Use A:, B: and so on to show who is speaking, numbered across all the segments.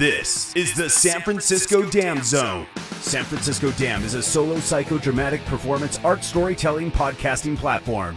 A: This is the San Francisco Dam Zone. San Francisco Dam is a solo psychodramatic performance art storytelling podcasting platform.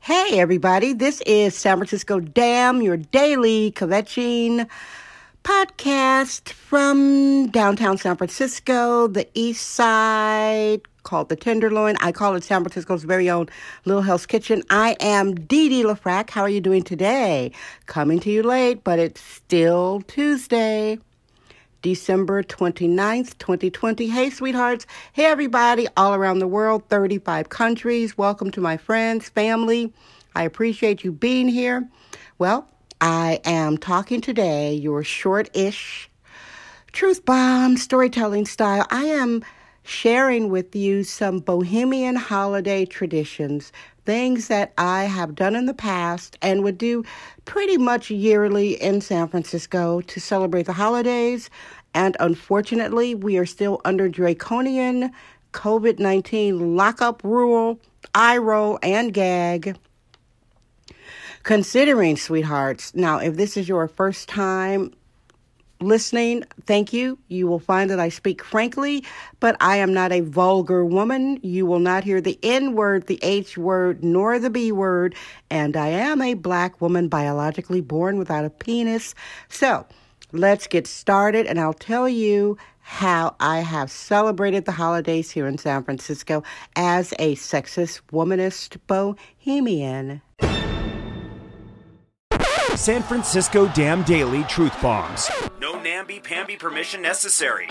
B: Hey, everybody. This is San Francisco Dam, your daily kvetching podcast from downtown San Francisco, the east side, called the Tenderloin. I call it San Francisco's very own Little Hell's Kitchen. I am Dee Dee LaFrac. How are you doing today? Coming to you late, but it's still Tuesday. December 29th, 2020. Hey, sweethearts. Hey, everybody all around the world, 35 countries. Welcome to my friends, family. I appreciate you being here. Well, I am talking today your short ish truth bomb storytelling style. I am sharing with you some bohemian holiday traditions, things that I have done in the past and would do pretty much yearly in San Francisco to celebrate the holidays. And unfortunately, we are still under draconian COVID 19 lockup rule, eye roll, and gag. Considering, sweethearts, now if this is your first time listening, thank you. You will find that I speak frankly, but I am not a vulgar woman. You will not hear the N word, the H word, nor the B word, and I am a black woman biologically born without a penis. So, let's get started, and I'll tell you how I have celebrated the holidays here in San Francisco as a sexist, womanist bohemian.
A: San Francisco Dam Daily Truth Bombs. Namby-pamby permission necessary.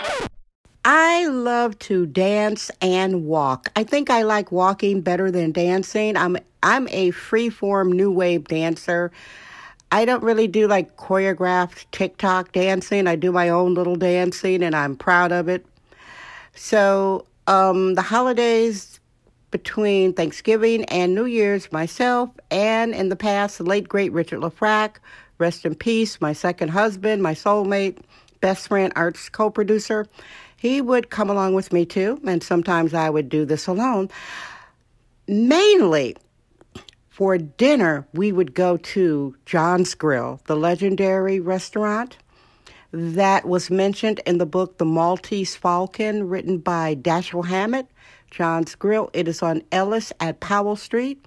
B: I love to dance and walk. I think I like walking better than dancing. I'm I'm a free-form new wave dancer. I don't really do like choreographed TikTok dancing. I do my own little dancing and I'm proud of it. So, um, the holidays between Thanksgiving and New Year's, myself and in the past, the late great Richard LaFrac, rest in peace, my second husband, my soulmate, best friend, arts co producer, he would come along with me too, and sometimes I would do this alone. Mainly for dinner, we would go to John's Grill, the legendary restaurant that was mentioned in the book The Maltese Falcon, written by Dashiell Hammett. John's Grill. It is on Ellis at Powell Street.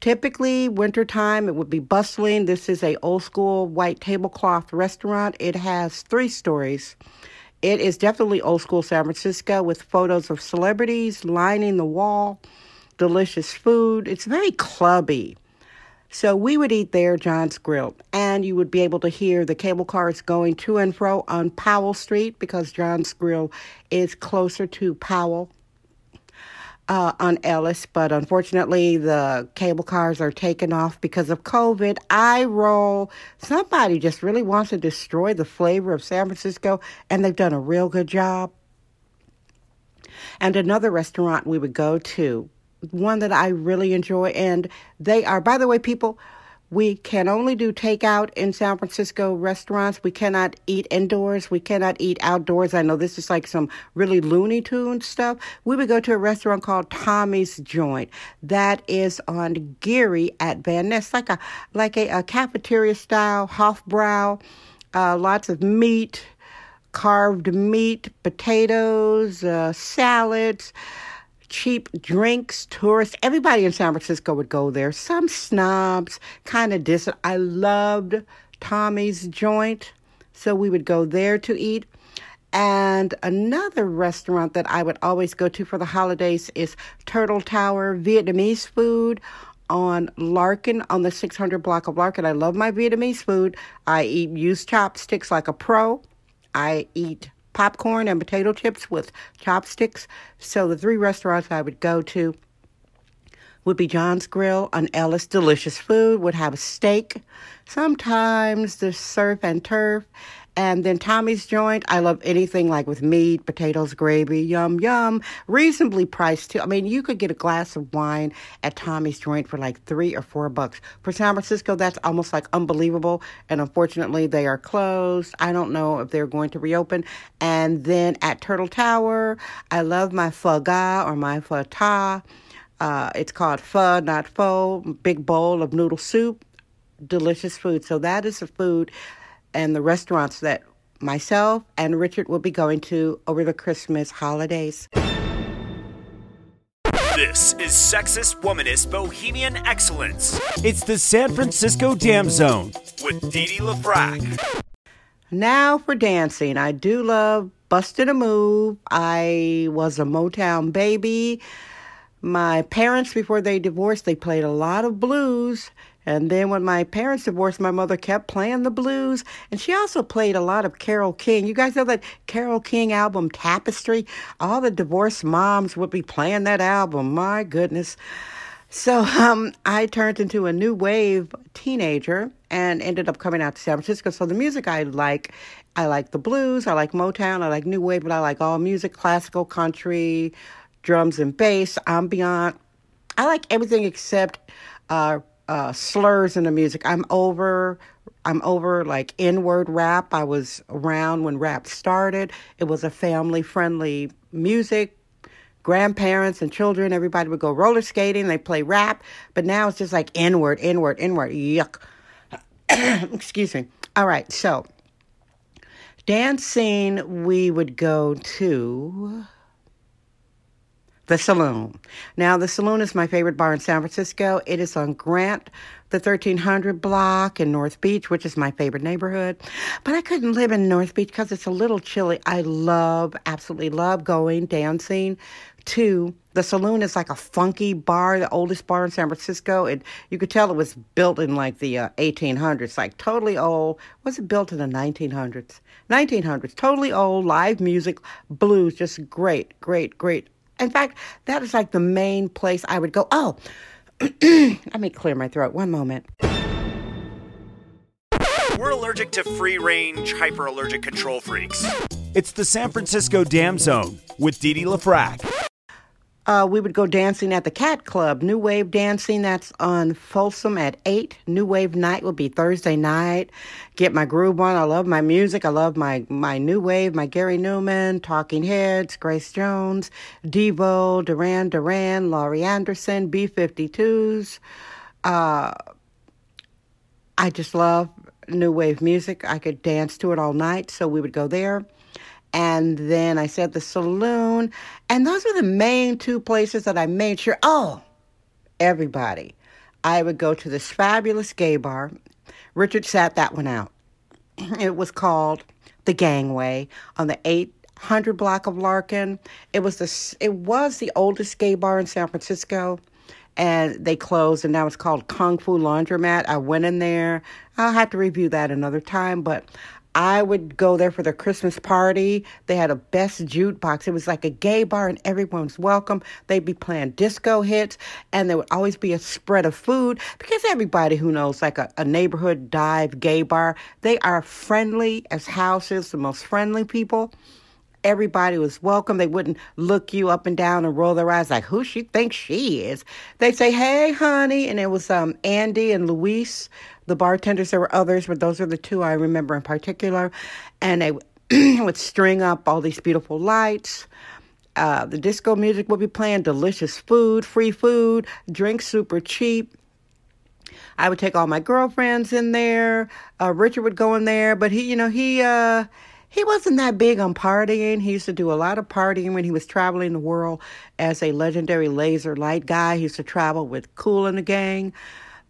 B: Typically, wintertime, it would be bustling. This is a old school white tablecloth restaurant. It has three stories. It is definitely old school San Francisco with photos of celebrities lining the wall, delicious food. It's very clubby. So we would eat there, John's Grill, and you would be able to hear the cable cars going to and fro on Powell Street because John's Grill is closer to Powell uh, on Ellis, but unfortunately the cable cars are taken off because of COVID. eye roll. Somebody just really wants to destroy the flavor of San Francisco, and they've done a real good job. And another restaurant we would go to, one that I really enjoy, and they are, by the way, people, we can only do takeout in San Francisco restaurants. We cannot eat indoors. We cannot eat outdoors. I know this is like some really Looney Tune stuff. We would go to a restaurant called Tommy's Joint. That is on Geary at Van Ness, like a like a, a cafeteria style Hofbrau. Uh, lots of meat, carved meat, potatoes, uh, salads cheap drinks, tourists. Everybody in San Francisco would go there. Some snobs, kind of distant. I loved Tommy's joint, so we would go there to eat. And another restaurant that I would always go to for the holidays is Turtle Tower Vietnamese food on Larkin on the 600 block of Larkin. I love my Vietnamese food. I eat use chopsticks like a pro. I eat popcorn and potato chips with chopsticks. So the three restaurants I would go to would be John's Grill on Ellis. Delicious food. Would have a steak. Sometimes the surf and turf. And then Tommy's Joint, I love anything like with meat, potatoes, gravy, yum, yum. Reasonably priced too. I mean, you could get a glass of wine at Tommy's Joint for like three or four bucks. For San Francisco, that's almost like unbelievable. And unfortunately, they are closed. I don't know if they're going to reopen. And then at Turtle Tower, I love my pho ga or my ta. Uh, it's called pho, not pho. Big bowl of noodle soup. Delicious food. So that is the food and the restaurants that myself and Richard will be going to over the Christmas holidays.
A: This is Sexist Womanist Bohemian Excellence. It's the San Francisco Dam Zone with Dee Dee LaFrac.
B: Now for dancing. I do love busting a Move. I was a Motown baby. My parents, before they divorced, they played a lot of blues. And then when my parents divorced, my mother kept playing the blues. And she also played a lot of Carole King. You guys know that Carole King album, Tapestry? All the divorced moms would be playing that album. My goodness. So um, I turned into a new wave teenager and ended up coming out to San Francisco. So the music I like, I like the blues, I like Motown, I like new wave, but I like all music, classical, country, drums and bass, ambient. I like everything except uh, uh, slurs in the music. I'm over. I'm over like N-word rap. I was around when rap started. It was a family-friendly music. Grandparents and children, everybody would go roller skating. They play rap, but now it's just like N-word, N-word, N-word. Yuck. Excuse me. All right, so dancing, we would go to the Saloon. Now, the Saloon is my favorite bar in San Francisco. It is on Grant, the 1300 block in North Beach, which is my favorite neighborhood. But I couldn't live in North Beach because it's a little chilly. I love, absolutely love going dancing to the saloon is like a funky bar, the oldest bar in San Francisco. It you could tell it was built in like the uh, 1800s, like totally old. Was it built in the 1900s? 1900s, totally old, live music, blues, just great, great, great in fact, that is like the main place I would go. Oh, let me clear my throat. One moment.
A: We're allergic to free range, hyperallergic control freaks. It's the San Francisco Dam Zone with Didi Dee LaFrac.
B: Uh, we would go dancing at the Cat Club, New Wave Dancing. That's on Folsom at 8. New Wave Night will be Thursday night. Get my groove on. I love my music. I love my, my New Wave, my Gary Numan, Talking Heads, Grace Jones, Devo, Duran Duran, Laurie Anderson, B 52s. Uh, I just love New Wave music. I could dance to it all night, so we would go there and then I said the saloon. And those were the main two places that I made sure, oh, everybody. I would go to this fabulous gay bar. Richard sat that one out. It was called The Gangway on the 800 block of Larkin. It was the it was the oldest gay bar in San Francisco and they closed and now it's called Kung Fu Laundromat. I went in there. I'll have to review that another time, but I would go there for the Christmas party. They had a best jukebox. It was like a gay bar and everyone was welcome. They'd be playing disco hits and there would always be a spread of food because everybody who knows like a, a neighborhood dive gay bar, they are friendly as houses, the most friendly people everybody was welcome. They wouldn't look you up and down and roll their eyes like, who she thinks she is. They'd say, hey, honey. And it was um, Andy and Luis, the bartenders. There were others, but those are the two I remember in particular. And they would string up all these beautiful lights. Uh, the disco music would be playing, delicious food, free food, drinks super cheap. I would take all my girlfriends in there. Uh, Richard would go in there, but he, you know, he, uh, he wasn't that big on partying. He used to do a lot of partying when he was traveling the world as a legendary laser light guy. He used to travel with Kool and the Gang.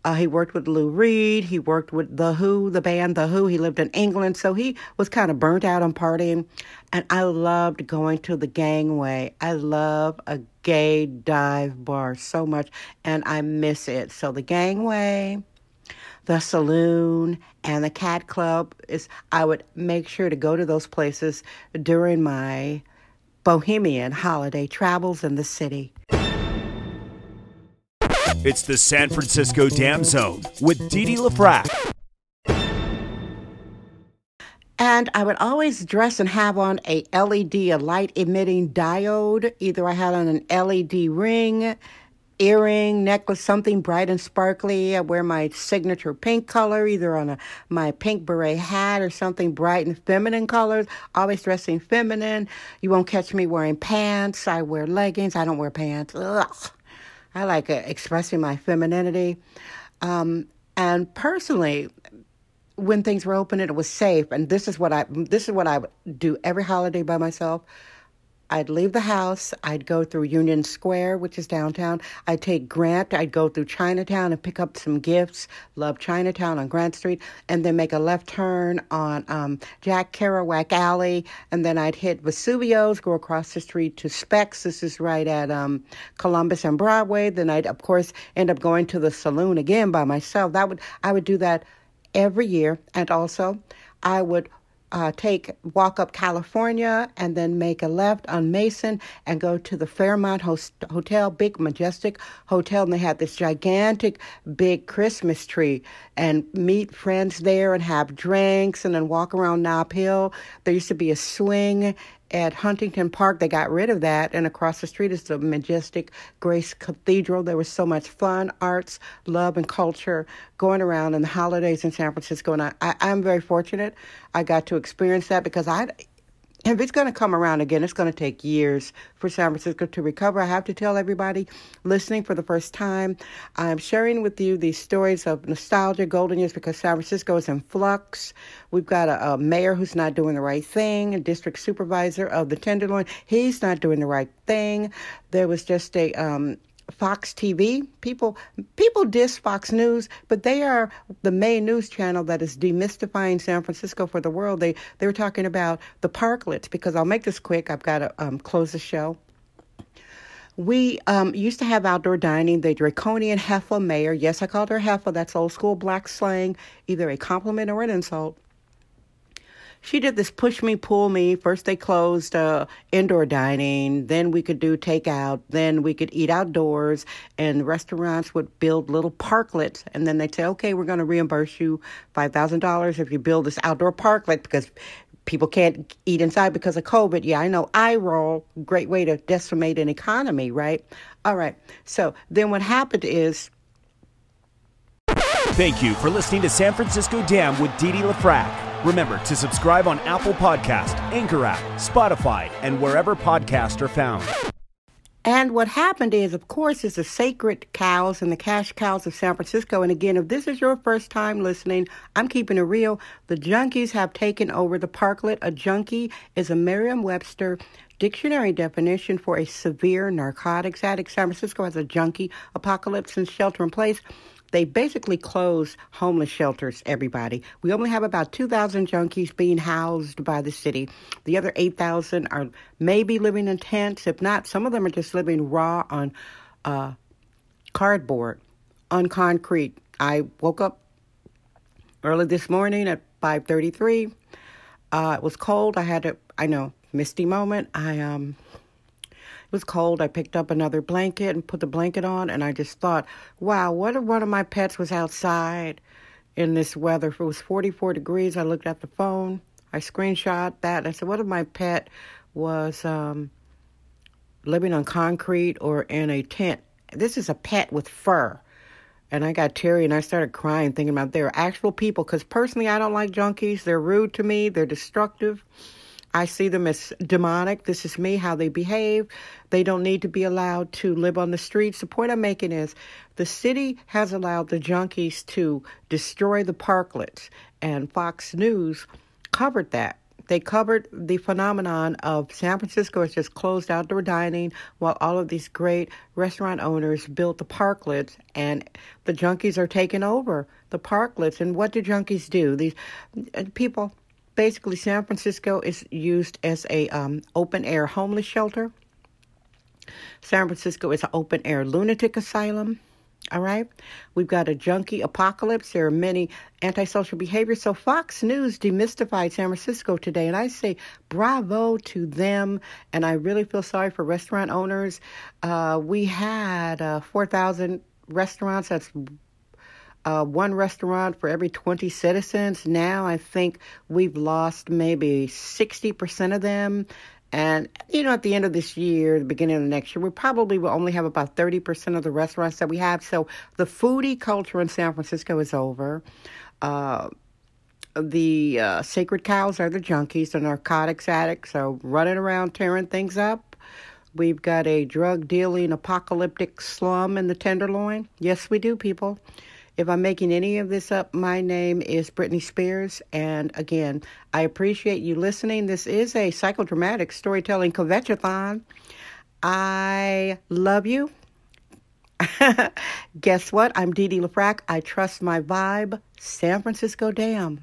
B: Uh, he worked with Lou Reed. He worked with The Who, the band The Who. He lived in England, so he was kind of burnt out on partying. And I loved going to the gangway. I love a gay dive bar so much, and I miss it. So the gangway the saloon and the cat club is I would make sure to go to those places during my bohemian holiday travels in the city.
A: It's the San Francisco Dam Zone with Dee Dee LaFrac.
B: And I would always dress and have on a LED, a light emitting diode. Either I had on an LED ring, earring, necklace, something bright and sparkly. I wear my signature pink color, either on a, my pink beret hat or something bright and feminine colors. Always dressing feminine. You won't catch me wearing pants. I wear leggings. I don't wear pants. Ugh. I like uh, expressing my femininity. Um, and personally, when things were open and it was safe, and this is what I this is what I would do every holiday by myself. I'd leave the house. I'd go through Union Square, which is downtown. I'd take Grant. I'd go through Chinatown and pick up some gifts. Love Chinatown on Grant Street. And then make a left turn on um, Jack Kerouac Alley. And then I'd hit Vesuvio's, go across the street to Specs. This is right at um, Columbus and Broadway. Then I'd, of course, end up going to the saloon again by myself. That would I would do that every year. And also, I would uh, take walk up California and then make a left on Mason and go to the Fairmont Host- Hotel, big majestic hotel, and they had this gigantic big Christmas tree and meet friends there and have drinks and then walk around Nob Hill. There used to be a swing at Huntington Park. They got rid of that, and across the street is the majestic Grace Cathedral. There was so much fun, arts, love, and culture going around in the holidays in San Francisco, and I, I, I'm very fortunate. I got to experience that because I if it's going to come around again, it's going to take years for San Francisco to recover. I have to tell everybody listening for the first time, I'm sharing with you these stories of nostalgia, golden years, because San Francisco is in flux. We've got a, a mayor who's not doing the right thing, a district supervisor of the Tenderloin, he's not doing the right thing. There was just a um, Fox TV. People people diss Fox News, but they are the main news channel that is demystifying San Francisco for the world. They they were talking about the parklets because I'll make this quick. I've got to um, close the show. We um, used to have outdoor dining. The draconian Heffa mayor, yes, I called her Heffa. That's old school black slang, either a compliment or an insult she did this push me, pull me. First, they closed uh, indoor dining. Then we could do takeout. Then we could eat outdoors. And restaurants would build little parklets. And then they'd say, okay, we're going to reimburse you $5,000 if you build this outdoor parklet because people can't eat inside because of COVID. Yeah, I know. eye roll. Great way to decimate an economy, right? All right. So then what happened is.
A: Thank you for listening to San Francisco Dam with Dee LaFrac. Remember to subscribe on Apple Podcast, Anchor app, Spotify, and wherever podcasts are found.
B: And what happened is, of course, is the sacred cows and the cash cows of San Francisco. And again, if this is your first time listening, I'm keeping it real. The junkies have taken over the parklet. A junkie is a Merriam-Webster dictionary definition for a severe narcotics addict. San Francisco has a junkie apocalypse and shelter in place. They basically closed homeless shelters, everybody. We only have about 2,000 junkies being housed by the city. The other 8,000 are maybe living in tents. If not, some of them are just living raw on uh, cardboard, on concrete. I woke up early this morning at 5.33. Uh, it was cold. I had a, I know, misty moment. I um it was cold. I picked up another blanket and put the blanket on, and I just thought, wow, what if one of my pets was outside in this weather? If it was 44 degrees, I looked at the phone. I screenshot that. I said, what if my pet was um, living on concrete or in a tent? This is a pet with fur. And I got teary and I started crying, thinking about there are actual people. Because personally, I don't like junkies. They're rude to me, they're destructive. I see them as demonic. This is me, how they behave. They don't need to be allowed to live on the streets. The point I'm making is the city has allowed the junkies to destroy the parklets, and Fox News covered that. They covered the phenomenon of San Francisco has just closed outdoor dining while all of these great restaurant owners built the parklets and the junkies are taking over the parklets. And what do junkies do? These uh, people basically San Francisco is used as a um, open air homeless shelter. San Francisco is an open air lunatic asylum. All right. We've got a junkie apocalypse. There are many antisocial behaviors. So Fox News demystified San Francisco today. And I say bravo to them. And I really feel sorry for restaurant owners. Uh, we had uh, 4,000 restaurants. That's uh, one restaurant for every 20 citizens. Now I think we've lost maybe 60% of them. And, you know, at the end of this year, the beginning of next year, we probably will only have about 30% of the restaurants that we have. So the foodie culture in San Francisco is over. Uh, the uh, sacred cows are the junkies, the narcotics addicts are running around tearing things up. We've got a drug dealing apocalyptic slum in the Tenderloin. Yes, we do, people. If I'm making any of this up, my name is Britney Spears. And again, I appreciate you listening. This is a psychodramatic storytelling convention. I love you. Guess what? I'm Dee Dee LaFrac. I trust my vibe. San Francisco Dam.